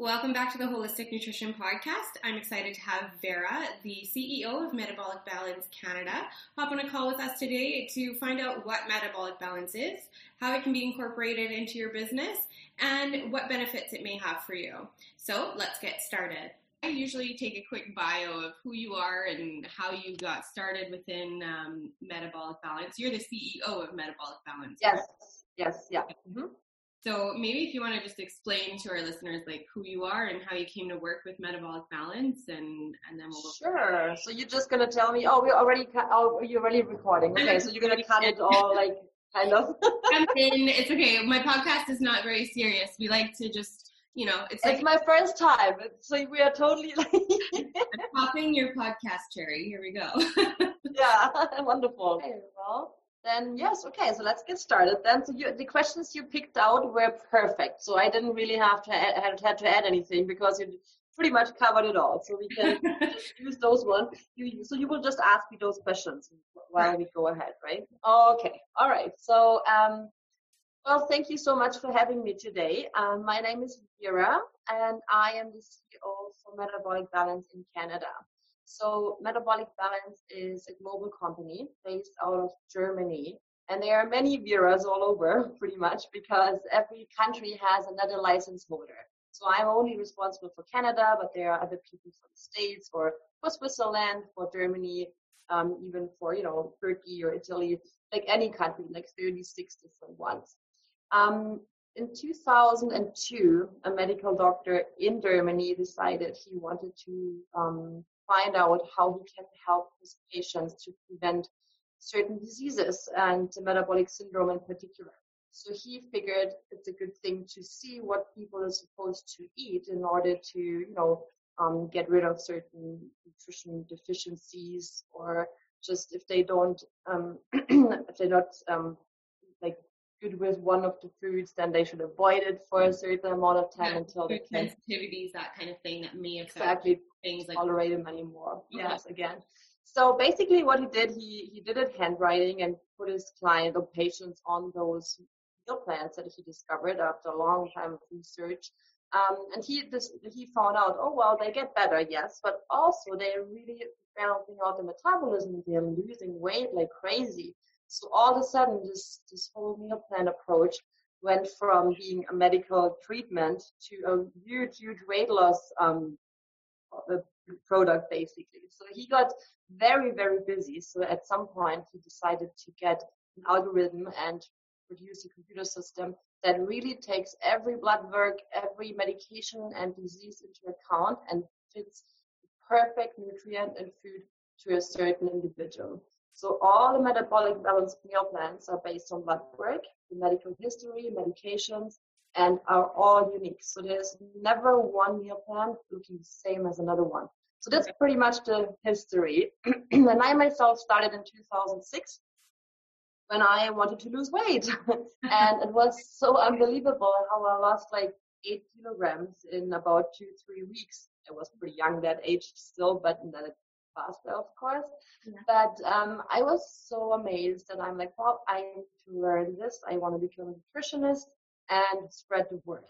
Welcome back to the Holistic Nutrition Podcast. I'm excited to have Vera, the CEO of Metabolic Balance Canada, hop on a call with us today to find out what metabolic balance is, how it can be incorporated into your business, and what benefits it may have for you. So let's get started. I usually take a quick bio of who you are and how you got started within um, Metabolic Balance. You're the CEO of Metabolic Balance. Yes, yes, yeah. Mm-hmm. So maybe if you want to just explain to our listeners like who you are and how you came to work with Metabolic Balance, and and then we'll go. Sure. So you're just gonna tell me, oh, we're already, oh, you're already recording. Okay, so you're gonna cut it all like kind of. in. It's okay. My podcast is not very serious. We like to just, you know, it's like it's my first time. So we are totally like popping your podcast cherry. Here we go. yeah, wonderful. Okay, well then yes, okay, so let's get started then. So you, the questions you picked out were perfect. So I didn't really have to add, had, had to add anything because you pretty much covered it all. So we can use those ones. You, so you will just ask me those questions while we go ahead, right? Okay, all right. So um, well, thank you so much for having me today. Um, my name is Vera, and I am the CEO for Metabolic Balance in Canada. So Metabolic Balance is a global company based out of Germany. And there are many Veras all over, pretty much, because every country has another license holder. So I'm only responsible for Canada, but there are other people from the States or for Switzerland, for Germany, um, even for, you know, Turkey or Italy, like any country, like 36 different ones. Um, in 2002, a medical doctor in Germany decided he wanted to um, find out how he can help his patients to prevent certain diseases and metabolic syndrome in particular. So he figured it's a good thing to see what people are supposed to eat in order to, you know, um, get rid of certain nutrition deficiencies or just if they don't, um, if they're not um, good with one of the foods, then they should avoid it for a certain amount of time yeah, until they can. Sensitivities, that kind of thing that may affect exactly things like tolerate them anymore. Yes, again. So basically, what he did, he he did it handwriting and put his client or patients on those meal plans that he discovered after a long time of research. Um, and he this, he found out, oh well, they get better, yes, but also they're really balancing out the metabolism. They're losing weight like crazy. So all of a sudden, this this whole meal plan approach went from being a medical treatment to a huge, huge weight loss um, product, basically. So he got very, very busy. So at some point, he decided to get an algorithm and produce a computer system that really takes every blood work, every medication and disease into account and fits the perfect nutrient and food to a certain individual. So all the metabolic balance meal plans are based on blood work, the medical history, medications, and are all unique. So there's never one meal plan looking the same as another one. So that's pretty much the history. and I myself started in 2006 when I wanted to lose weight. and it was so unbelievable how I lost like eight kilograms in about two, three weeks. I was pretty young that age still, but then it faster, of course. Yeah. But um, I was so amazed that I'm like, well, I need to learn this. I want to become a nutritionist and spread the word.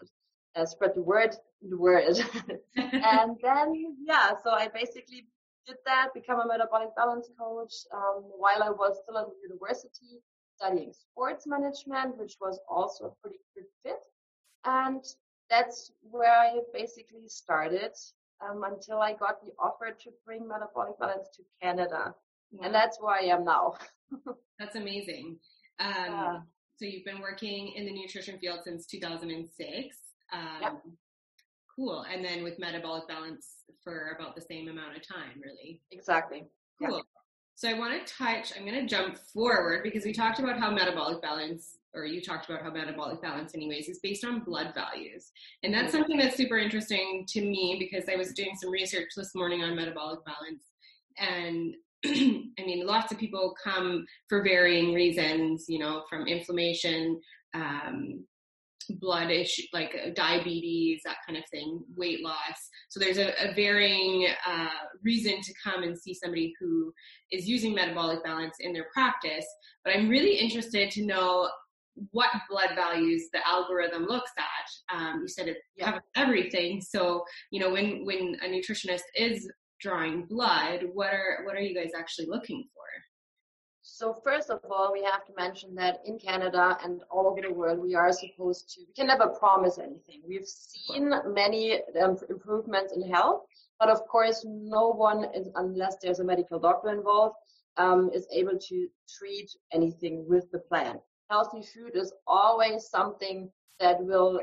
Uh, spread the word, the word. and then, yeah, so I basically did that, become a metabolic balance coach um, while I was still at the university studying sports management, which was also a pretty good fit. And that's where I basically started um, until I got the offer to bring metabolic balance to Canada. Wow. And that's where I am now. that's amazing. Um, yeah. So you've been working in the nutrition field since 2006. Um, yep. Cool. And then with metabolic balance for about the same amount of time, really. Exactly. Cool. So I want to touch, I'm going to jump forward because we talked about how metabolic balance, or you talked about how metabolic balance, anyways, is based on blood values. And that's mm-hmm. something that's super interesting to me because I was doing some research this morning on metabolic balance. And I mean, lots of people come for varying reasons, you know, from inflammation, um, blood issue, like uh, diabetes, that kind of thing, weight loss. So there's a, a varying uh, reason to come and see somebody who is using metabolic balance in their practice. But I'm really interested to know what blood values the algorithm looks at. Um, you said it covers everything. So, you know, when when a nutritionist is drawing blood, what are what are you guys actually looking for? So first of all, we have to mention that in Canada and all over the world, we are supposed to. We can never promise anything. We've seen many um, improvements in health, but of course, no one is, unless there's a medical doctor involved, um, is able to treat anything with the plant healthy food is always something that will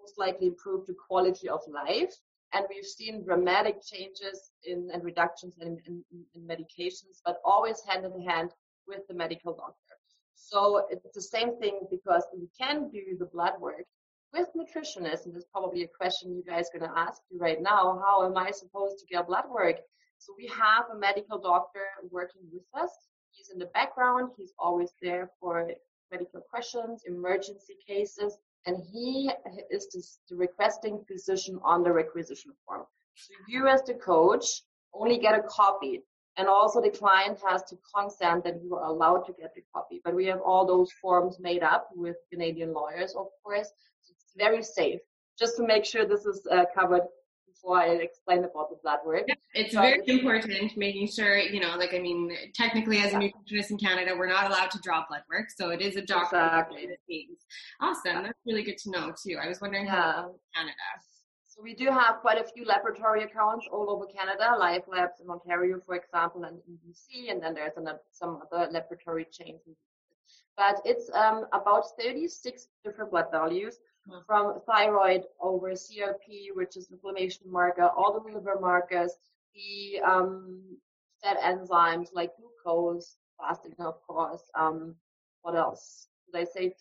most likely improve the quality of life. And we've seen dramatic changes in and reductions in, in, in medications, but always hand in hand with the medical doctor. So it's the same thing because we can do the blood work with nutritionists, and there's probably a question you guys are going to ask you right now. How am I supposed to get blood work? So we have a medical doctor working with us. He's in the background. He's always there for medical questions, emergency cases, and he is the requesting physician on the requisition form. So you as the coach only get a copy. And also the client has to consent that you are allowed to get the copy. But we have all those forms made up with Canadian lawyers, of course. So it's very safe. Just to make sure this is uh, covered before I explain about the blood work. Yeah, it's so very important making sure, you know, like, I mean, technically as a nutritionist in Canada, we're not allowed to draw blood work. So it is a doctor. Exactly. Awesome. Yeah. That's really good to know too. I was wondering yeah. how Canada. So we do have quite a few laboratory accounts all over Canada, LifeLabs in Ontario, for example, and in BC, and then there's another, some other laboratory chains. But it's um, about 36 different blood values from thyroid over CRP, which is inflammation marker, all the liver markers, the um, fat enzymes like glucose, fasting, of course. Um, what else? Did I say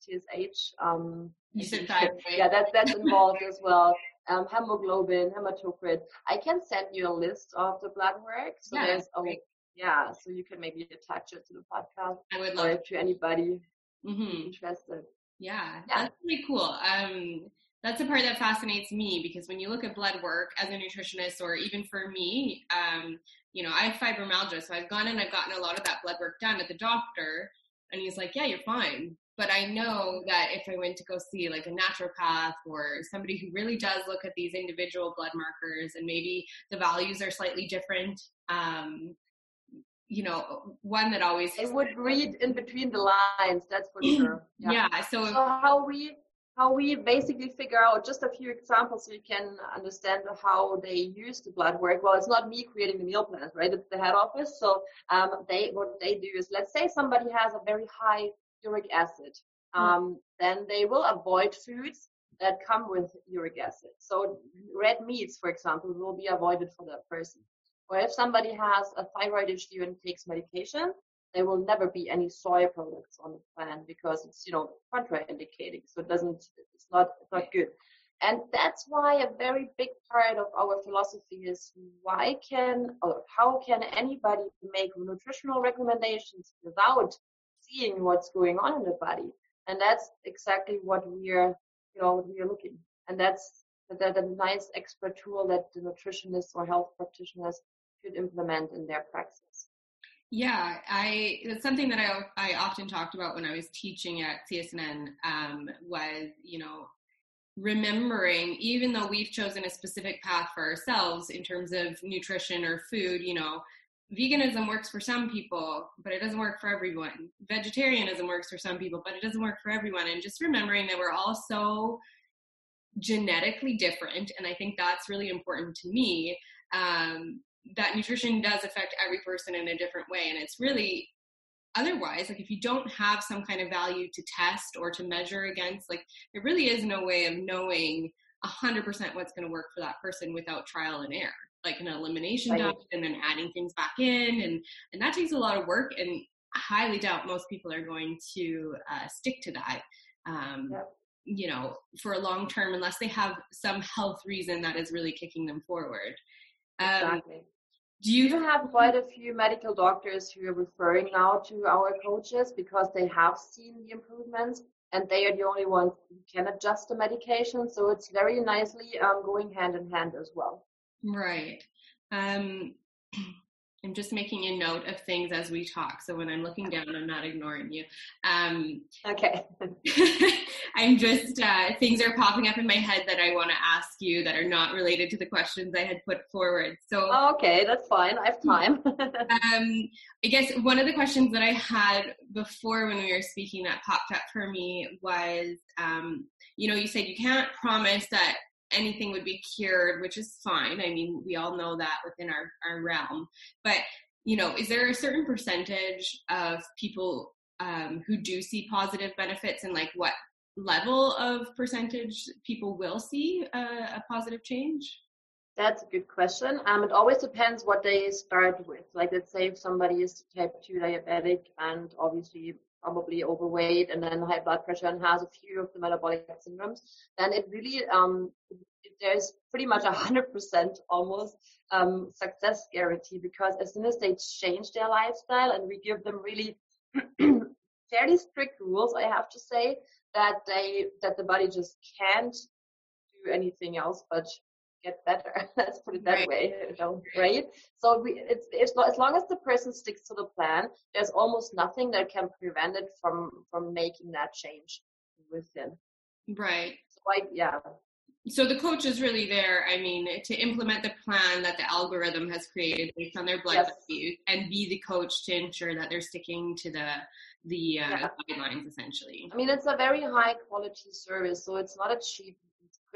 TSH? Um, you said thyroid. Yeah, that, that's involved as well. Um, hemoglobin, hematocrit. I can send you a list of the blood work. So yeah, there's a, yeah, so you can maybe attach it to the podcast. I would love to anybody mm-hmm. interested. Yeah, yeah, that's really cool. Um, that's the part that fascinates me because when you look at blood work as a nutritionist, or even for me, um, you know, I have fibromyalgia, so I've gone and I've gotten a lot of that blood work done at the doctor, and he's like, "Yeah, you're fine." But I know that if I went to go see like a naturopath or somebody who really does look at these individual blood markers and maybe the values are slightly different, um, you know, one that always. They would read in between the lines, that's for sure. Yeah. yeah so, so how we how we basically figure out just a few examples so you can understand how they use the blood work. Well, it's not me creating the meal plans, right? It's the head office. So um, they what they do is, let's say somebody has a very high uric acid, hmm. um, mm. then they will avoid foods that come with uric acid. So red meats, for example, will be avoided for that person. Or if somebody has a thyroid issue and takes medication, there will never be any soy products on the plan because it's you know contraindicating. So it doesn't it's not it's not good. And that's why a very big part of our philosophy is why can or how can anybody make nutritional recommendations without seeing what's going on in the body? And that's exactly what we're you know we're looking. And that's that a nice expert tool that the nutritionists or health practitioners could implement in their practice? Yeah, I it's something that I I often talked about when I was teaching at CSNN um, was you know remembering even though we've chosen a specific path for ourselves in terms of nutrition or food, you know, veganism works for some people, but it doesn't work for everyone. Vegetarianism works for some people, but it doesn't work for everyone. And just remembering that we're all so genetically different, and I think that's really important to me. Um, that nutrition does affect every person in a different way. And it's really otherwise, like if you don't have some kind of value to test or to measure against, like there really is no way of knowing 100% what's going to work for that person without trial and error like an elimination right. diet and then adding things back in and and that takes a lot of work and I highly doubt most people are going to uh, stick to that um, yep. you know for a long term unless they have some health reason that is really kicking them forward um, exactly do you have quite a few medical doctors who are referring now to our coaches because they have seen the improvements and they are the only ones who can adjust the medication. So it's very nicely um, going hand in hand as well. Right. Um, I'm just making a note of things as we talk. So when I'm looking down, I'm not ignoring you. Um, okay. I'm just, uh, things are popping up in my head that I want to ask you that are not related to the questions I had put forward. So, okay, that's fine. I have time. um, I guess one of the questions that I had before when we were speaking that popped up for me was, um, you know, you said you can't promise that anything would be cured, which is fine. I mean, we all know that within our, our realm. But, you know, is there a certain percentage of people um, who do see positive benefits and like what level of percentage people will see a, a positive change? That's a good question. Um, it always depends what they start with. Like, let's say if somebody is type 2 diabetic and obviously probably overweight and then high blood pressure and has a few of the metabolic syndromes, then it really um, there's pretty much a hundred percent almost um, success guarantee because as soon as they change their lifestyle and we give them really fairly strict rules, I have to say that they that the body just can't do anything else but get better. Let's put it that right. way. You know, right? So we, it's, it's as long as the person sticks to the plan, there's almost nothing that can prevent it from from making that change within. Right. So I, yeah. So the coach is really there. I mean, to implement the plan that the algorithm has created based on their blood yes. values, and be the coach to ensure that they're sticking to the the uh, yeah. guidelines essentially. I mean, it's a very high quality service, so it's not a cheap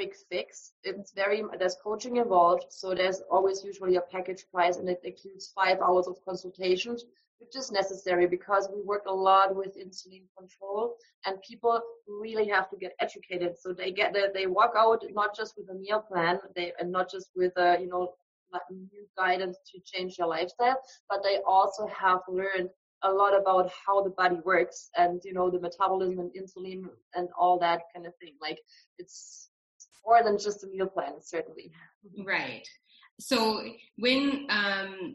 quick fix. It's very there's coaching involved, so there's always usually a package price, and it includes five hours of consultations, which is necessary because we work a lot with insulin control, and people really have to get educated. So they get they walk out not just with a meal plan, they and not just with a you know new guidance to change their lifestyle, but they also have learned a lot about how the body works and you know the metabolism and insulin and all that kind of thing like it's more than just a meal plan, certainly. Right. So when um,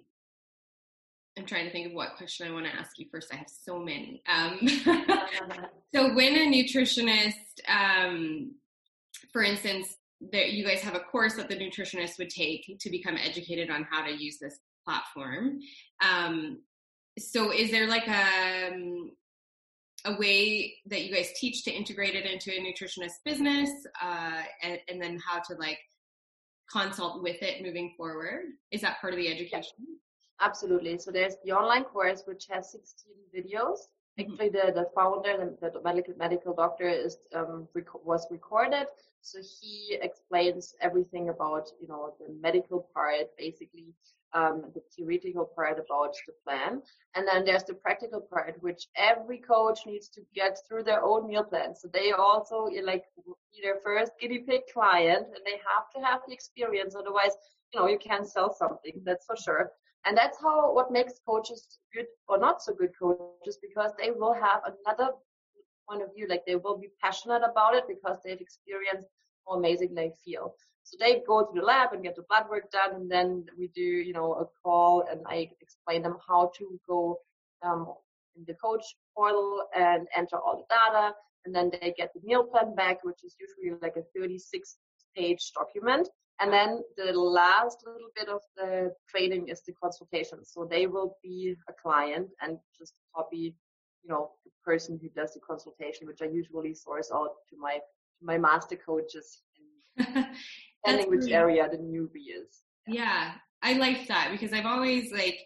I'm trying to think of what question I want to ask you first. I have so many. Um, so when a nutritionist, um, for instance, that you guys have a course that the nutritionist would take to become educated on how to use this platform. Um, so is there like a um, a way that you guys teach to integrate it into a nutritionist business uh, and, and, then how to like consult with it moving forward. Is that part of the education? Absolutely. So there's the online course which has 16 videos. Mm-hmm. actually the, the founder the, the medical, medical doctor is um, rec- was recorded. So he explains everything about you know the medical part basically um, the theoretical part about the plan. And then there's the practical part, which every coach needs to get through their own meal plan. So they also like be their first guinea pig client and they have to have the experience. Otherwise, you know, you can't sell something, that's for sure. And that's how what makes coaches good or not so good coaches because they will have another point of view. Like they will be passionate about it because they've experienced how amazing they feel. So they go to the lab and get the blood work done, and then we do, you know, a call, and I explain them how to go um, in the coach portal and enter all the data, and then they get the meal plan back, which is usually like a 36-page document. And then the last little bit of the training is the consultation. So they will be a client and just copy, you know, the person who does the consultation, which I usually source out to my my master coaches in depending which area the newbie is. Yeah. yeah, I like that because I've always like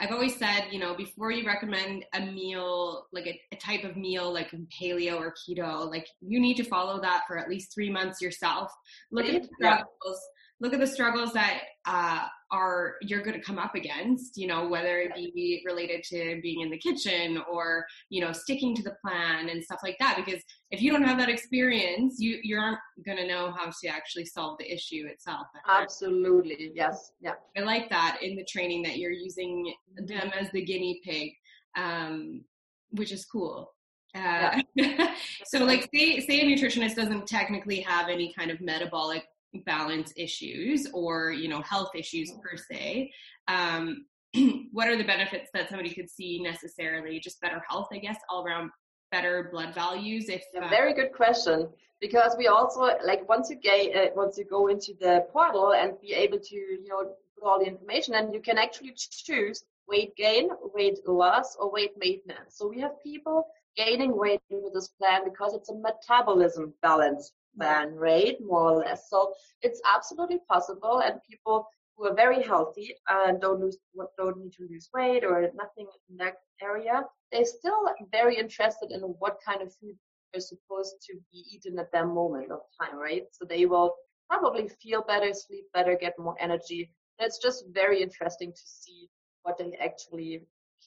I've always said, you know, before you recommend a meal, like a, a, type of meal like paleo or keto, like you need to follow that for at least three months yourself. Look at the struggles, look at the struggles that uh, are you're going to come up against you know whether it be related to being in the kitchen or you know sticking to the plan and stuff like that because if you don't have that experience you you aren't going to know how to actually solve the issue itself. Absolutely yes yeah. I like that in the training that you're using them as the guinea pig um, which is cool. Uh, yeah. so like say say a nutritionist doesn't technically have any kind of metabolic balance issues or you know health issues per se um, what are the benefits that somebody could see necessarily? Just better health i guess all around better blood values if uh, very good question because we also like once you get uh, once you go into the portal and be able to you know put all the information and you can actually choose weight gain, weight loss, or weight maintenance. So we have people gaining weight with this plan because it's a metabolism balance plan, right? More or less. So it's absolutely possible and people who are very healthy and don't lose don't need to lose weight or nothing in that area, they're still very interested in what kind of food are supposed to be eaten at that moment of time, right? So they will probably feel better, sleep better, get more energy. And it's just very interesting to see what they actually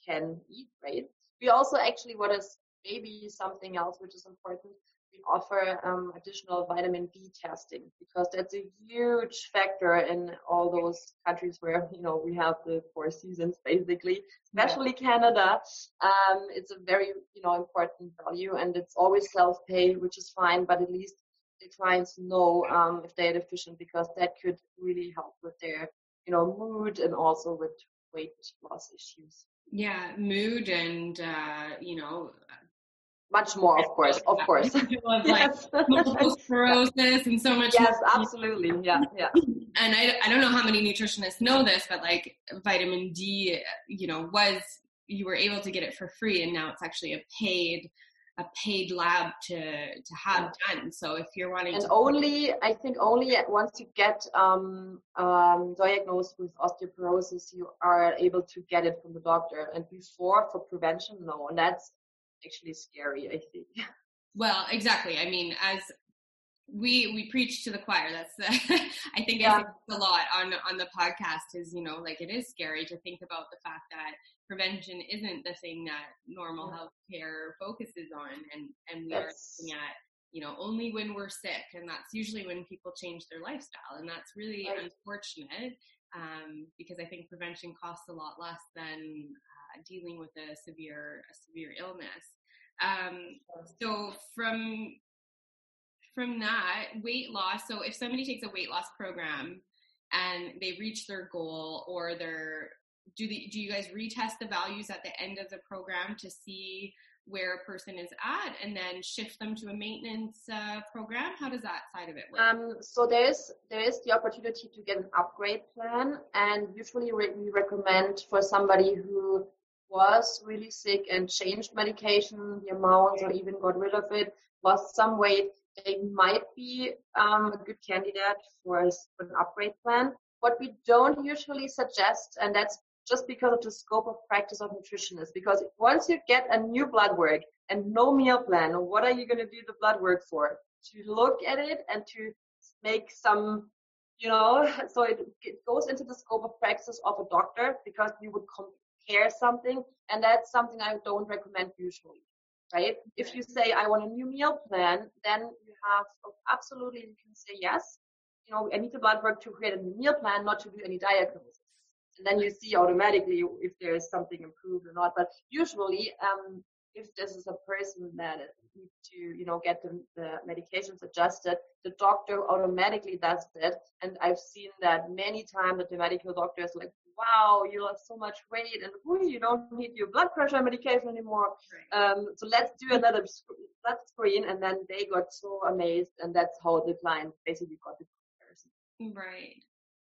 can eat, right? We also actually, what is maybe something else which is important, we offer um, additional vitamin D testing because that's a huge factor in all those countries where you know we have the four seasons basically, especially yeah. Canada. Um, it's a very you know important value, and it's always self-pay, which is fine, but at least the clients know um, if they're deficient because that could really help with their you know mood and also with weight loss issues. Yeah, mood and uh, you know much more, of course, of course. Of yes. like multiple sclerosis and so much. Yes, more. absolutely. Yeah, yeah. And I, I don't know how many nutritionists know this, but like vitamin D, you know, was you were able to get it for free, and now it's actually a paid a paid lab to to have done. So if you're wanting and to only I think only once you get um, um, diagnosed with osteoporosis, you are able to get it from the doctor. And before for prevention, no, and that's actually scary, I think. Well, exactly. I mean, as we we preach to the choir. That's uh, I think yeah. a lot on on the podcast. Is you know like it is scary to think about the fact that prevention isn't the thing that normal yeah. healthcare focuses on, and and we that's, are looking at you know only when we're sick, and that's usually when people change their lifestyle, and that's really right. unfortunate um, because I think prevention costs a lot less than dealing with a severe a severe illness. Um, so from from that weight loss, so if somebody takes a weight loss program and they reach their goal or they're do the do you guys retest the values at the end of the program to see where a person is at and then shift them to a maintenance uh, program? How does that side of it work? Um, so there's there is the opportunity to get an upgrade plan and usually we recommend for somebody who was really sick and changed medication, the amounts, or even got rid of it, lost some weight, they might be um, a good candidate for, an upgrade plan. What we don't usually suggest, and that's just because of the scope of practice of nutritionists, because once you get a new blood work and no meal plan, what are you going to do the blood work for? To look at it and to make some you know, so it, it, goes into the scope of practice of a doctor because you would com- compare something, and that's something I don't recommend usually. Right? If you say I want a new meal plan, then you have absolutely you can say yes. You know, I need the blood work to create a new meal plan, not to do any diagnosis. And then you see automatically if there is something improved or not. But usually, um, if this is a person that needs to, you know, get the, the medications adjusted, the doctor automatically does that. And I've seen that many times that the medical doctor is like, wow, you lost so much weight and ooh, you don't need your blood pressure medication anymore. Right. Um, so let's do another blood screen. And then they got so amazed. And that's how the client basically got the comparison. Right.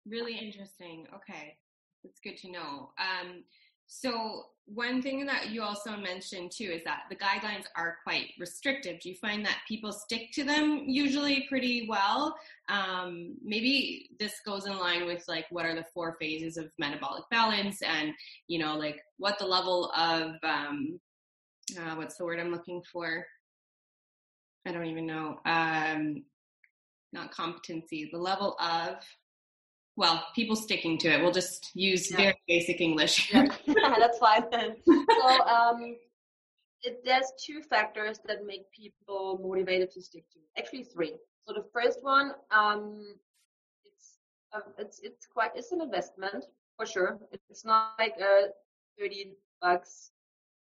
Really interesting. Okay. That's good to know. Um, so one thing that you also mentioned too is that the guidelines are quite restrictive. Do you find that people stick to them usually pretty well? Um, maybe this goes in line with like what are the four phases of metabolic balance and you know like what the level of um, uh, what's the word I'm looking for? I don't even know. Um, not competency, the level of well, people sticking to it. We'll just use yeah. very basic English. yeah. that's fine. so um, it, there's two factors that make people motivated to stick to it. Actually, three. So the first one, um, it's uh, it's it's quite it's an investment for sure. It's not like a thirty bucks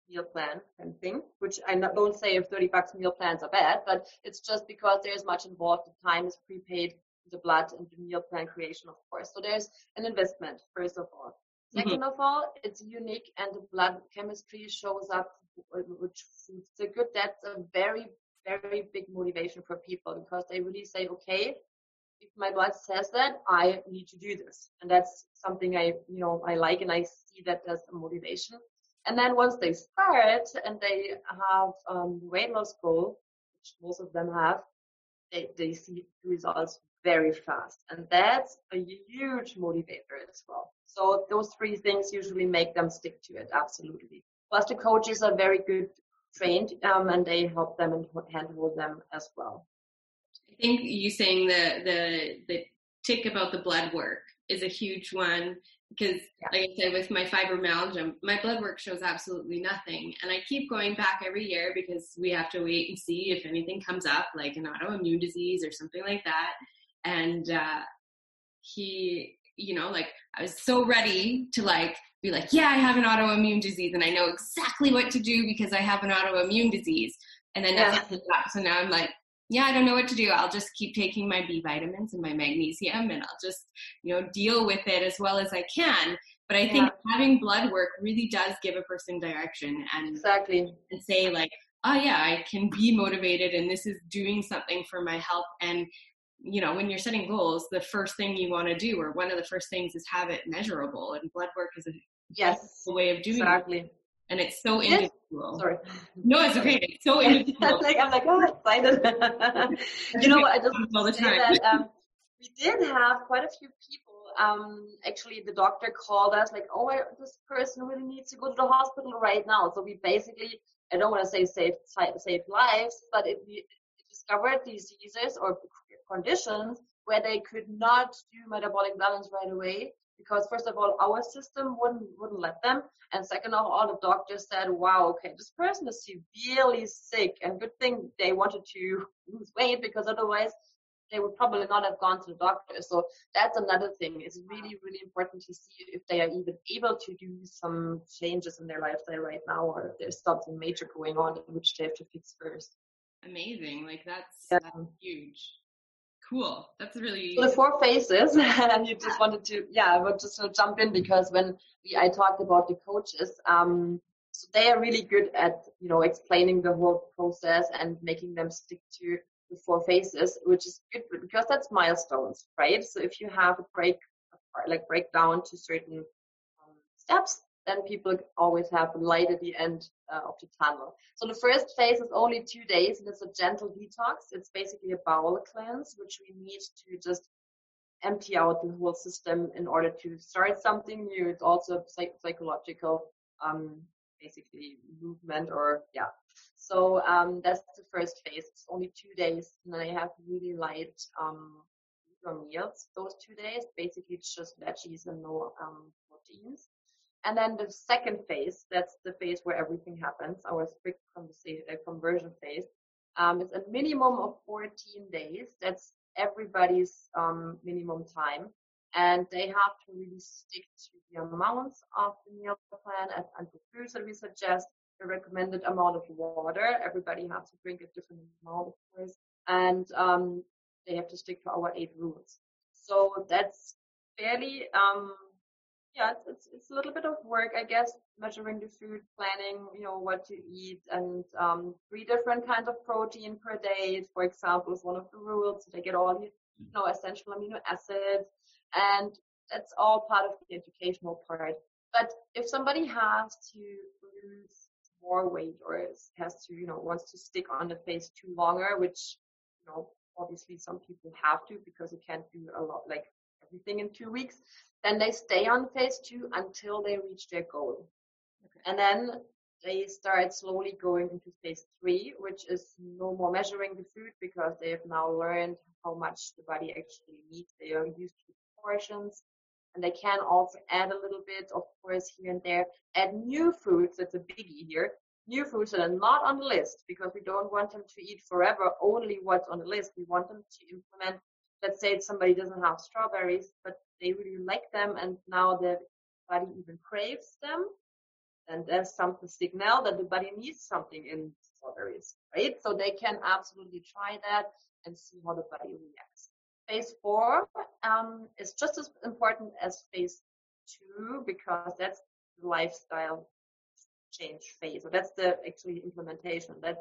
meal plan kind of thing, which I don't say if 30 bucks meal plans are bad, but it's just because there's much involved. The time is prepaid the blood and the meal plan creation, of course. So there's an investment, first of all. 2nd mm-hmm. of all, it's unique and the blood chemistry shows up which is are good. That's a very, very big motivation for people because they really say, okay, if my blood says that, I need to do this. And that's something I, you know, I like and I see that as a motivation. And then once they start and they have um, weight loss goal, which most of them have, they, they see results very fast. And that's a huge motivator as well. So those three things usually make them stick to it, absolutely. Plus the coaches are very good trained um, and they help them and handle them as well. I think you saying the the the tick about the blood work is a huge one because yeah. like I said with my fibromyalgia my blood work shows absolutely nothing and I keep going back every year because we have to wait and see if anything comes up like an autoimmune disease or something like that and uh he you know like I was so ready to like be like yeah I have an autoimmune disease and I know exactly what to do because I have an autoimmune disease and then yeah. so now I'm like yeah, I don't know what to do. I'll just keep taking my B vitamins and my magnesium and I'll just, you know, deal with it as well as I can. But I think yeah. having blood work really does give a person direction and exactly and say like, oh yeah, I can be motivated and this is doing something for my health. And you know, when you're setting goals, the first thing you want to do, or one of the first things, is have it measurable. And blood work is a yes way of doing exactly. it. And it's so individual Sorry. No, it's okay. It's so individual. like, I'm like, oh, excited. you know what? I just all the time. That, um, we did have quite a few people. Um, actually, the doctor called us like, oh, this person really needs to go to the hospital right now. So we basically, I don't want to say save save lives, but it, we discovered diseases or conditions where they could not do metabolic balance right away because first of all our system wouldn't wouldn't let them. And second of all the doctor said wow okay this person is severely sick. And good thing they wanted to lose weight because otherwise they would probably not have gone to the doctor. So that's another thing. It's really really important to see if they are even able to do some changes in their lifestyle right now or if there's something major going on which they have to fix first. Amazing. Like that's, yeah. that's huge Cool. That's really so the four phases. and you just wanted to, yeah, I would just jump in because when we, I talked about the coaches, um, so they are really good at you know explaining the whole process and making them stick to the four phases, which is good because that's milestones, right? So if you have a break, like breakdown to certain um, steps, then people always have light at the end uh, of the tunnel. So the first phase is only two days and it's a gentle detox. It's basically a bowel cleanse, which we need to just empty out the whole system in order to start something new. It's also psych- psychological, um, basically movement or yeah. So um, that's the first phase. It's only two days, and I have really light um, meals those two days. Basically, it's just veggies and no um, proteins. And then the second phase, that's the phase where everything happens, our strict uh, conversion phase, um, it's a minimum of 14 days. That's everybody's um, minimum time. And they have to really stick to the amounts of the meal plan and, and the foods that we suggest, the recommended amount of water. Everybody has to drink a different amount, of course. And um, they have to stick to our eight rules. So that's fairly um, yeah, it's, it's, it's a little bit of work, I guess, measuring the food, planning, you know, what to eat, and um, three different kinds of protein per day, for example, is one of the rules. So they get all the, you know, essential amino acids, and that's all part of the educational part. But if somebody has to lose more weight or has to, you know, wants to stick on the phase two longer, which, you know, obviously some people have to because you can't do a lot, like everything in two weeks. Then they stay on phase two until they reach their goal. Okay. And then they start slowly going into phase three, which is no more measuring the food because they have now learned how much the body actually needs. They are used to portions and they can also add a little bit, of course, here and there. Add new foods, that's a biggie here. New foods that are not on the list because we don't want them to eat forever only what's on the list. We want them to implement, let's say somebody doesn't have strawberries, but they really like them and now the body even craves them and there's some signal that the body needs something in strawberries, right? So they can absolutely try that and see how the body reacts. Phase four um, is just as important as phase two because that's the lifestyle change phase. So that's the actually implementation. That's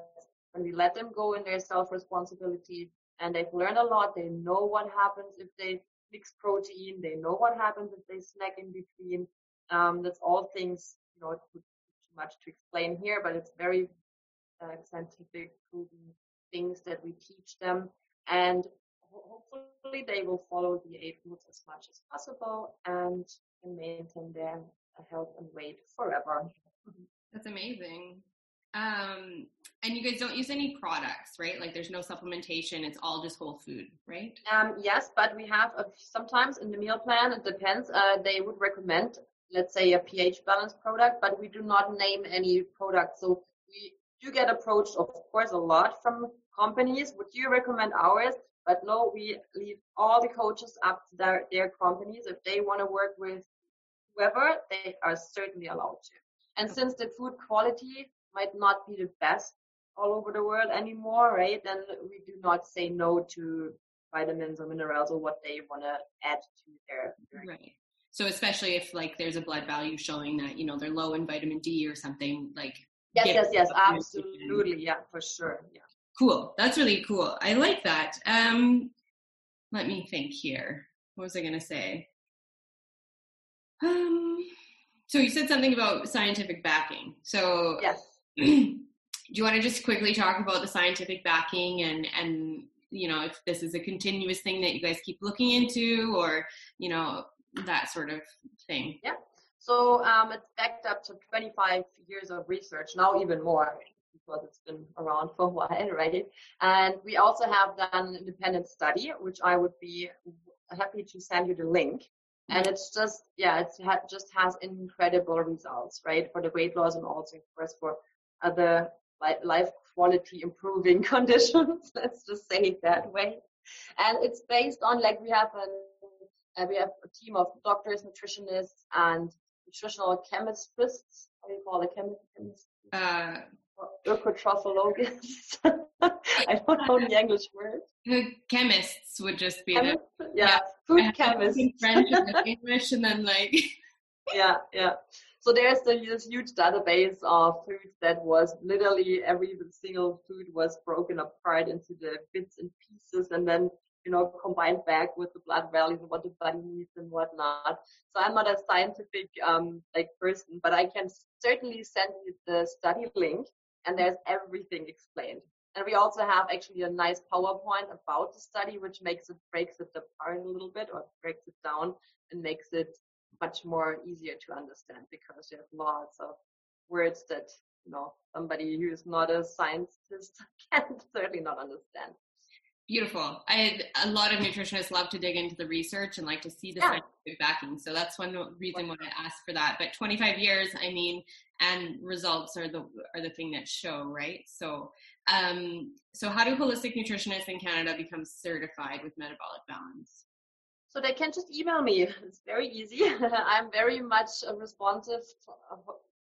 when we let them go in their self responsibility and they've learned a lot. They know what happens if they mix protein. They know what happens if they snack in between. Um, that's all things, you know, too much to explain here, but it's very uh, scientific proven things that we teach them. And hopefully they will follow the eight rules as much as possible and maintain their health and weight forever. That's amazing. Um, and you guys don't use any products, right? Like there's no supplementation; it's all just whole food, right? Um, yes, but we have a, sometimes in the meal plan. It depends. Uh, they would recommend, let's say, a pH balance product, but we do not name any product. So we do get approached, of course, a lot from companies. Would you recommend ours? But no, we leave all the coaches up to their, their companies. If they want to work with whoever, they are certainly allowed to. And since the food quality might not be the best all over the world anymore, right? Then we do not say no to vitamins or minerals or what they want to add to their, their right. So especially if like there's a blood value showing that you know they're low in vitamin D or something like. Yes, yes, yes, absolutely, yeah, for sure, yeah. Cool. That's really cool. I like that. Um, let me think here. What was I going to say? Um, so you said something about scientific backing. So yes. do you want to just quickly talk about the scientific backing and and you know if this is a continuous thing that you guys keep looking into or you know that sort of thing? Yeah. So um, it's backed up to 25 years of research, now even more because it's been around for a while, right? And we also have done an independent study, which I would be happy to send you the link. And it's just, yeah, it ha- just has incredible results, right? For the weight loss and also, of course, for other life quality improving conditions. Let's just say it that way. And it's based on like we have an uh, we have a team of doctors, nutritionists, and nutritional chemists. How do you call it? Chemists? Uh, Ökotrophologists. I don't know the English word. The chemists would just be chemists? The, yeah, yeah, food chemists. French and English, and then like. yeah, yeah. So there's this huge database of foods that was literally every single food was broken apart into the bits and pieces, and then you know, combined back with the blood values and what the body needs and whatnot. So I'm not a scientific um, like person, but I can certainly send you the study link and there's everything explained. And we also have actually a nice PowerPoint about the study, which makes it breaks it apart a little bit or breaks it down and makes it much more easier to understand because you have lots of words that you know somebody who is not a scientist can certainly not understand. Beautiful. I a lot of nutritionists love to dig into the research and like to see the yeah. scientific backing. So that's one reason why I asked for that. But 25 years, I mean, and results are the are the thing that show, right? So, um, so how do holistic nutritionists in Canada become certified with metabolic balance? So they can just email me. It's very easy. I'm very much responsive,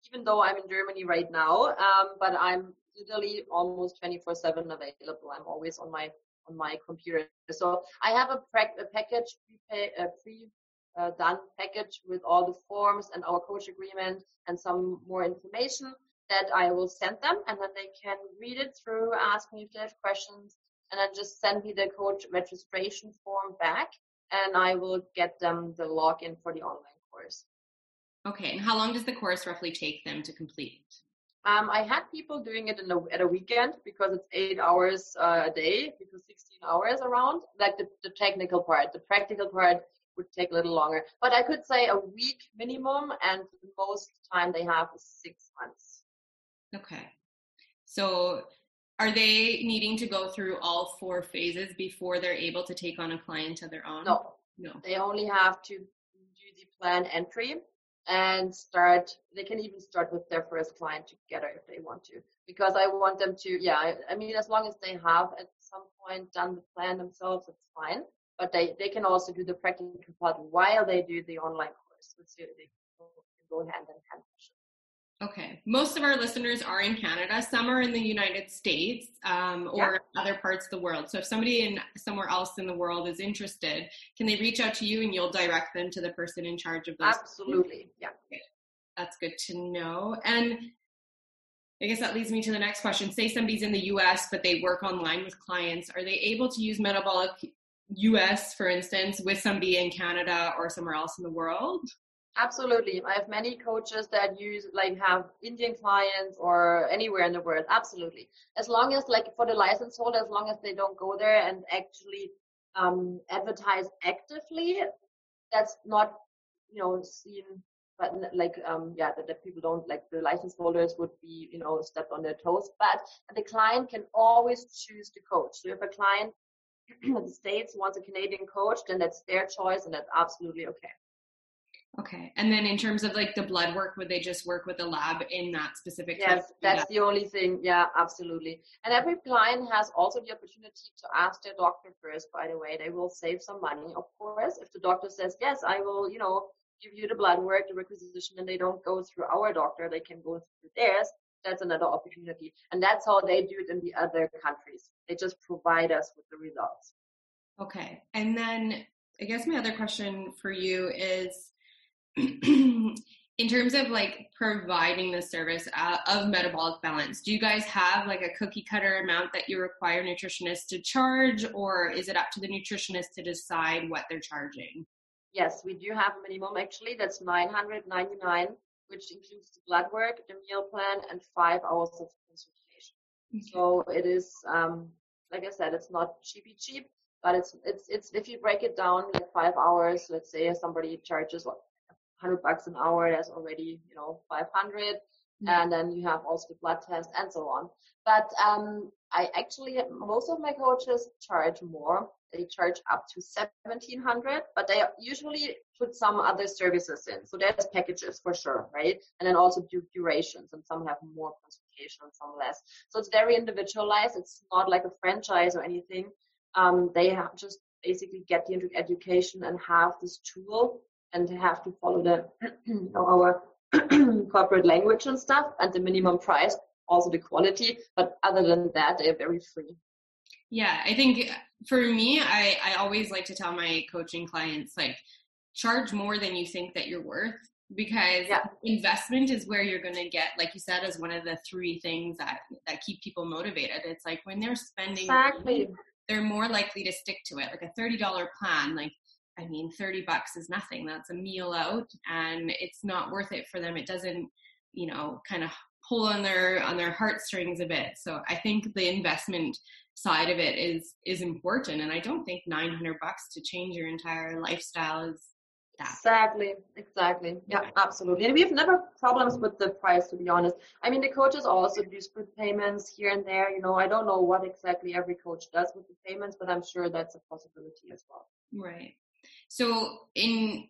even though I'm in Germany right now. Um, but I'm literally almost 24/7 available. I'm always on my on my computer. So I have a, a package, pre, a pre uh, done package with all the forms and our coach agreement and some more information that I will send them and then they can read it through, ask me if they have questions, and then just send me the coach registration form back and I will get them the login for the online course. Okay, and how long does the course roughly take them to complete? Um, I had people doing it in a, at a weekend because it's eight hours uh, a day, because 16 hours around, like the, the technical part. The practical part would take a little longer. But I could say a week minimum, and most time they have is six months. Okay. So are they needing to go through all four phases before they're able to take on a client of their own? No. No. They only have to do the plan entry and start they can even start with their first client together if they want to because i want them to yeah I, I, mean as long as they have at some point done the plan themselves it's fine but they they can also do the practical part while they do the online course so they can go hand in hand Okay. Most of our listeners are in Canada. Some are in the United States um, or yeah. other parts of the world. So if somebody in somewhere else in the world is interested, can they reach out to you and you'll direct them to the person in charge of those? Absolutely. Yeah. That's good to know. And I guess that leads me to the next question. Say somebody's in the US, but they work online with clients. Are they able to use Metabolic US, for instance, with somebody in Canada or somewhere else in the world? Absolutely. I have many coaches that use, like, have Indian clients or anywhere in the world. Absolutely. As long as, like, for the license holder, as long as they don't go there and actually um, advertise actively, that's not, you know, seen but like um yeah that, that people don't like the license holders would be you know stepped on their toes but the client can always choose the coach so if a client in the states wants a canadian coach then that's their choice and that's absolutely okay okay and then in terms of like the blood work would they just work with a lab in that specific yes that's the only thing yeah absolutely and every client has also the opportunity to ask their doctor first by the way they will save some money of course if the doctor says yes i will you know give you the blood work, the requisition, and they don't go through our doctor, they can go through theirs. That's another opportunity. And that's how they do it in the other countries. They just provide us with the results. Okay. And then I guess my other question for you is in terms of like providing the service uh, of metabolic balance, do you guys have like a cookie cutter amount that you require nutritionists to charge, or is it up to the nutritionist to decide what they're charging? Yes, we do have a minimum actually. That's 999, which includes the blood work, the meal plan, and five hours of consultation. Okay. So it is, um, like I said, it's not cheapy cheap, but it's it's it's if you break it down like five hours. Let's say somebody charges what 100 bucks an hour. That's already you know 500. And then you have also the blood test and so on. But um, I actually, most of my coaches charge more. They charge up to 1700 but they usually put some other services in. So there's packages for sure right? And then also durations and some have more consultation and some less. So it's very individualized. It's not like a franchise or anything. Um, they have just basically get the education and have this tool and have to follow the you know, our corporate language and stuff and the minimum price also the quality but other than that they're very free yeah, I think for me, I, I always like to tell my coaching clients like charge more than you think that you're worth because yeah. investment is where you're going to get like you said as one of the three things that that keep people motivated it's like when they're spending exactly. money, they're more likely to stick to it like a $30 plan like i mean 30 bucks is nothing. That's a meal out and it's not worth it for them. It doesn't you know kind of pull on their on their heartstrings a bit. So i think the investment side of it is is important and i don't think 900 bucks to change your entire lifestyle is that. exactly exactly. Yeah. absolutely. And we have never problems with the price to be honest. I mean the coaches also do split payments here and there you know. I don't know what exactly every coach does with the payments but i'm sure that's a possibility as well. Right so in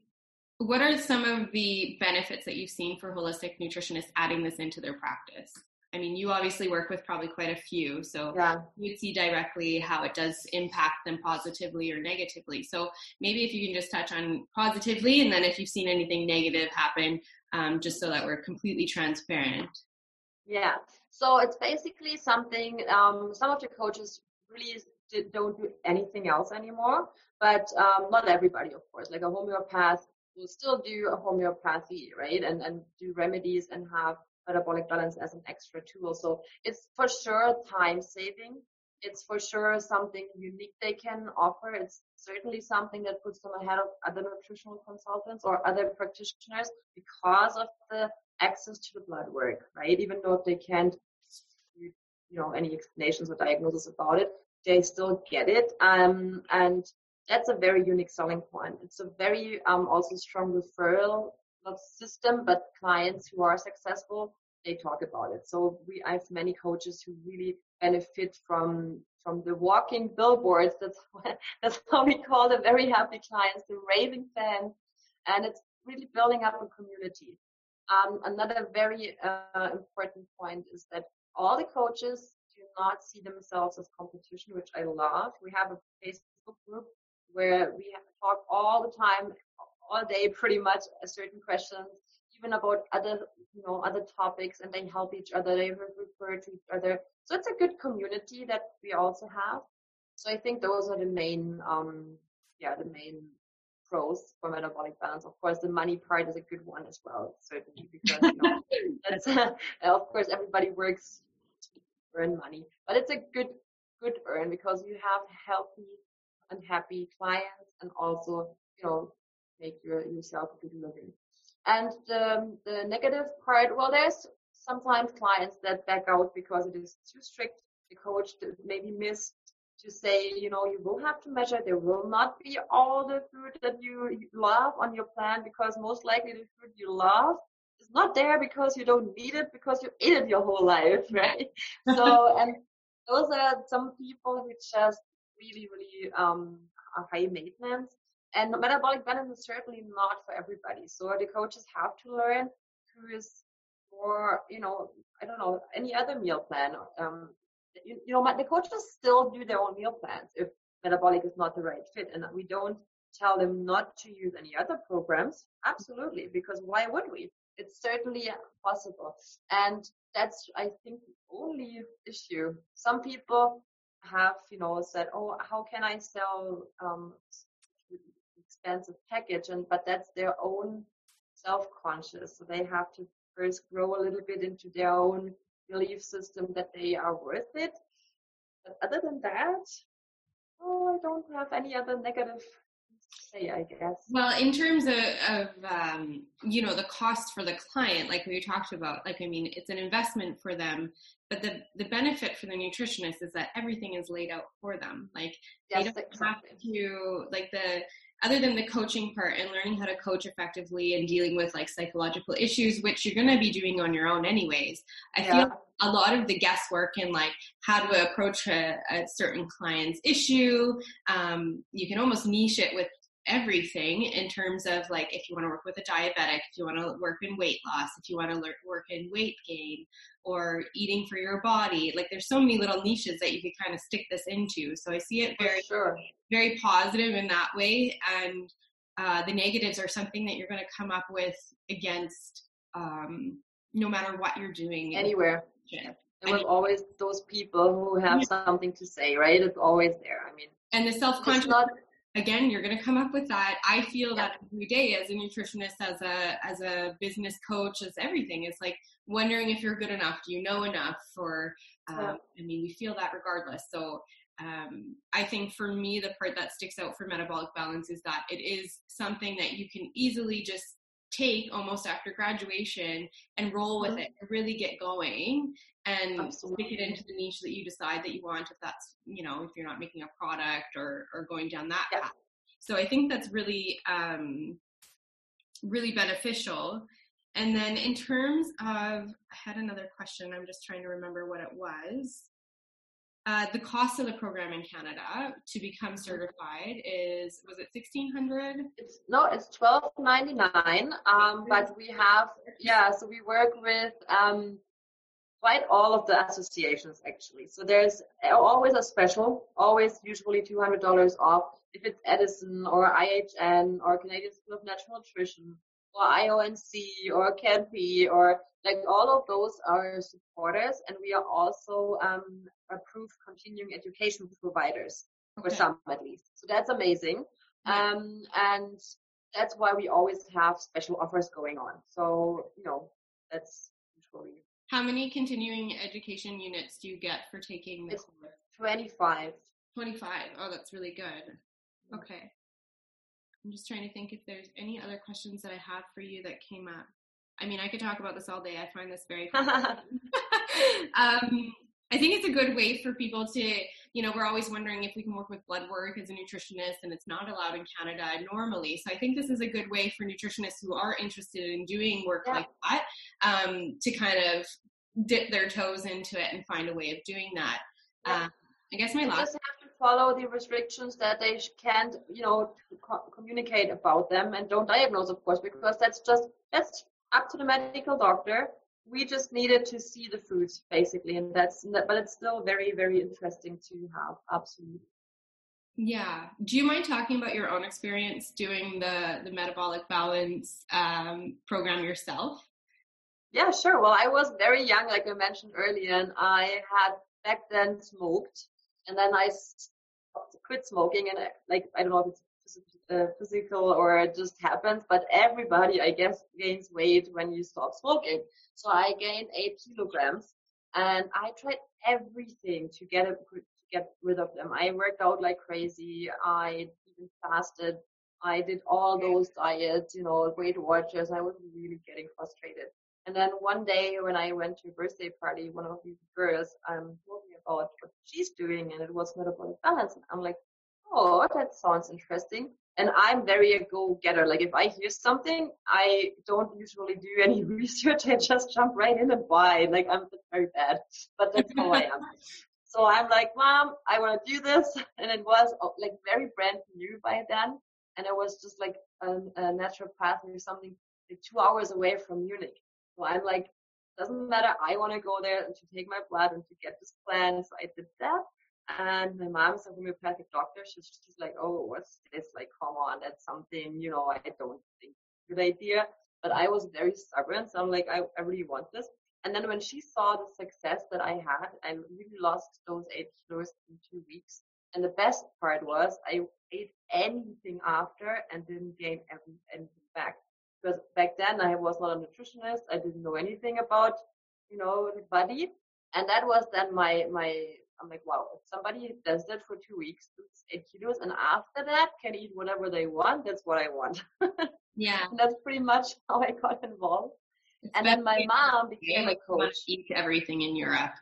what are some of the benefits that you've seen for holistic nutritionists adding this into their practice I mean, you obviously work with probably quite a few, so yeah. you'd see directly how it does impact them positively or negatively. So maybe if you can just touch on positively, and then if you've seen anything negative happen, um, just so that we're completely transparent. Yeah. So it's basically something. Um, some of the coaches really don't do anything else anymore, but um, not everybody, of course. Like a homeopath will still do a homeopathy, right, and and do remedies and have metabolic balance as an extra tool. So it's for sure time saving. It's for sure something unique they can offer. It's certainly something that puts them ahead of other nutritional consultants or other practitioners because of the access to the blood work, right? Even though they can't, you know, any explanations or diagnosis about it, they still get it. Um, and that's a very unique selling point. It's a very um, also strong referral not system, but clients who are successful, they talk about it. So we, I have many coaches who really benefit from from the walking billboards. That's that's how we call the very happy clients, the raving fans, and it's really building up a community. Um, another very uh, important point is that all the coaches not see themselves as competition, which I love. We have a Facebook group where we have to talk all the time all day pretty much a certain questions, even about other you know other topics, and they help each other. They refer to each other. So it's a good community that we also have. So I think those are the main um, yeah the main pros for metabolic balance. Of course, the money part is a good one as well, certainly, because you know, that's, uh, of course everybody works earn money, but it's a good good earn because you have healthy and happy clients and also you know make your yourself a good living. And the, the negative part, well, there's sometimes clients that back out because it is too strict. The coach maybe missed to say, you know, you will have to measure. There will not be all the food that you love on your plan because most likely the food you love is not there because you don't need it because you ate it your whole life, right? so, and those are some people who just really, really um, are high maintenance. And metabolic balance is certainly not for everybody. So the coaches have to learn who is more, you know, I don't know, any other meal plan. Um, you, you know, the coaches still do their own meal plans if metabolic is not the right fit. And we don't tell them not to use any other programs. Absolutely, because why would we? It's certainly possible. And that's, I think, the only issue. Some people have, you know, said, oh, how can I sell um, expensive package? And but that's their own self-conscious. So they have to first grow a little bit into their own belief system that they are worth it. But other than that, oh, I don't have any other negative say, I guess. Well, in terms of, of um, you know, the cost for the client, like we talked about, like, I mean, it's an investment for them, but the, the benefit for the nutritionist is that everything is laid out for them. Like, yes, they don't exactly. have to, like, the, other than the coaching part and learning how to coach effectively and dealing with like psychological issues, which you're going to be doing on your own anyways, I yeah. feel a lot of the guesswork and like how to approach a, a certain client's issue, um, you can almost niche it with everything in terms of like if you want to work with a diabetic, if you want to work in weight loss, if you want to work in weight gain or eating for your body. Like there's so many little niches that you could kind of stick this into. So I see it very, sure. very positive in that way. And uh, the negatives are something that you're going to come up with against um, no matter what you're doing. Anywhere. There was always those people who have yeah. something to say, right? It's always there. I mean, and the self-conscious again you're going to come up with that. I feel that every day as a nutritionist as a as a business coach as everything it's like wondering if you're good enough. Do you know enough? Or um, i mean we feel that regardless. So um, i think for me the part that sticks out for metabolic balance is that it is something that you can easily just take almost after graduation and roll with mm-hmm. it really get going and Absolutely. stick it into the niche that you decide that you want if that's you know if you're not making a product or or going down that path so i think that's really um really beneficial and then in terms of i had another question i'm just trying to remember what it was uh, the cost of the program in Canada to become mm-hmm. certified is was it sixteen hundred? It's no, it's twelve ninety nine. Um, but we have yeah, so we work with um, quite all of the associations actually. So there's always a special, always usually two hundred dollars off if it's Edison or IHN or Canadian School of Natural Nutrition or IONC or CANPI or like all of those are supporters and we are also um, approved continuing education providers okay. for some at least. So that's amazing. Yeah. Um, and that's why we always have special offers going on. So, you know, that's usually. How many continuing education units do you get for taking the course? 25. 25. Oh, that's really good. Okay. I'm just trying to think if there's any other questions that I have for you that came up. I mean, I could talk about this all day. I find this very um, I think it's a good way for people to, you know, we're always wondering if we can work with blood work as a nutritionist, and it's not allowed in Canada normally. So I think this is a good way for nutritionists who are interested in doing work yeah. like that um, to kind of dip their toes into it and find a way of doing that. Yeah. Um, I guess my last Just have to follow the restrictions that they can't, you know, co- communicate about them and don't diagnose, of course, because that's just that's up to the medical doctor. We just needed to see the foods basically, and that's but it's still very very interesting to have. Absolutely. Yeah. Do you mind talking about your own experience doing the the metabolic balance um, program yourself? Yeah, sure. Well, I was very young, like I mentioned earlier, and I had back then smoked and then I quit smoking and I, like I don't know if it's uh, physical or it just happens, but everybody, I guess, gains weight when you stop smoking. So I gained eight kilograms and I tried everything to get it, to get rid of them. I worked out like crazy. I even fasted. I did all those diets, you know, Weight Watchers. I was really getting frustrated. And then one day when I went to a birthday party, one of these girls um, told me about what she's doing, and it was metabolic balance. And I'm like, oh, that sounds interesting. And I'm very a go-getter. Like if I hear something, I don't usually do any research. I just jump right in and buy. Like I'm very bad, but that's how I am. So I'm like, mom, I want to do this. And it was oh, like very brand new by then. And it was just like a, a naturopath or something like two hours away from Munich. So I'm like, doesn't matter. I want to go there and to take my blood and to get this plan. So I did that. And my mom's a homeopathic doctor. She's, she's like, oh, what's this? Like, come on, that's something, you know, I don't think good idea. But I was very stubborn. So I'm like, I, I really want this. And then when she saw the success that I had, I really lost those eight kilos in two weeks. And the best part was I ate anything after and didn't gain anything back because back then I was not a nutritionist. I didn't know anything about, you know, the body. And that was then my, my, I'm like, wow, if somebody does that for two weeks, it's eight kilos, and after that can eat whatever they want, that's what I want. yeah. And that's pretty much how I got involved. It's and then my mom became a coach. Eat everything in Europe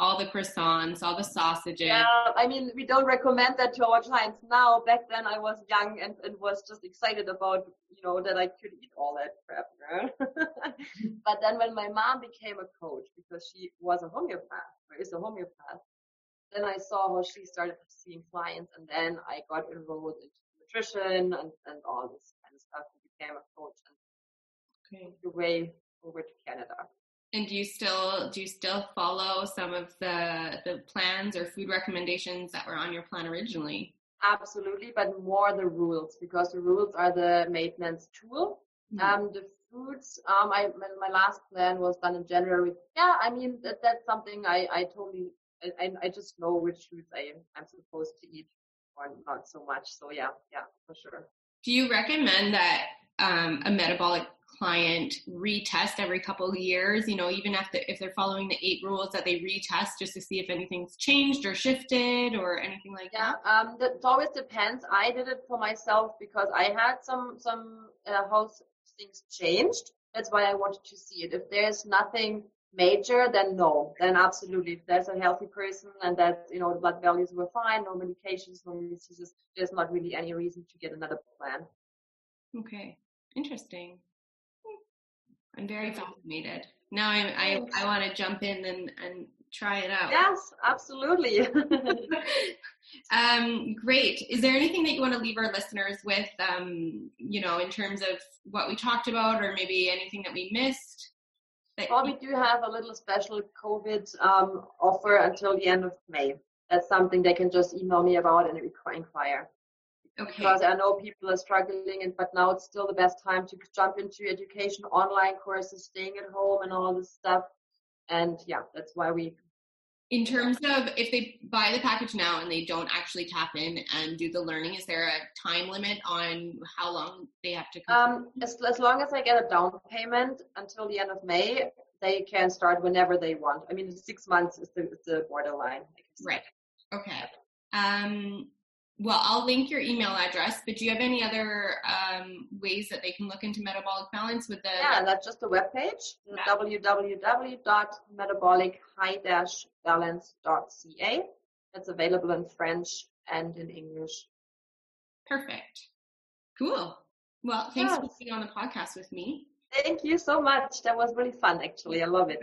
all the croissants, all the sausages. Yeah, I mean, we don't recommend that to our clients now. Back then, I was young and, and was just excited about, you know, that I could eat all that crap. but then when my mom became a coach, because she was a homeopath, or is a homeopath, then I saw how she started seeing clients, and then I got enrolled into nutrition and, and all this kind of stuff and became a coach and okay. the way over to Canada. And do you still do you still follow some of the the plans or food recommendations that were on your plan originally? Absolutely, but more the rules because the rules are the maintenance tool. Mm-hmm. Um, the foods, um, I my, last plan was done in January. Yeah, I mean that that's something I I totally I I just know which foods I I'm supposed to eat or not so much. So yeah, yeah, for sure. Do you recommend that um, a metabolic client retest every couple of years? You know even if, the, if they're following the eight rules that they retest just to see if anything's changed or shifted or anything like yeah, that? um it always depends. I did it for myself because i had some some uh, health things changed. That's why i wanted to see it. If there's nothing major then no then absolutely if there's a healthy person and that you know the blood values were fine no medications no diseases there's not really any reason to get another plan okay interesting I'm very fascinated. Now I I, I want to jump in and, and try it out. Yes, absolutely. um, great. Is there anything that you want to leave our listeners with, um, you know, in terms of what we talked about or maybe anything that we missed? Well, we do have a little special COVID um, offer until the end of May. That's something they can just email me about and inquire. Okay. Because I know people are struggling, and but now it's still the best time to jump into education, online courses, staying at home, and all this stuff. And yeah, that's why we. In terms of if they buy the package now and they don't actually tap in and do the learning, is there a time limit on how long they have to? Um, as, as long as I get a down payment until the end of May, they can start whenever they want. I mean, six months is the, is the borderline. Right. Okay. Um, well, I'll link your email address, but do you have any other um, ways that they can look into metabolic balance with the? Yeah, that's just the webpage, yeah. www.metabolic-balance.ca. It's available in French and in English. Perfect. Cool. Well, thanks yes. for being on the podcast with me. Thank you so much. That was really fun, actually. I love it.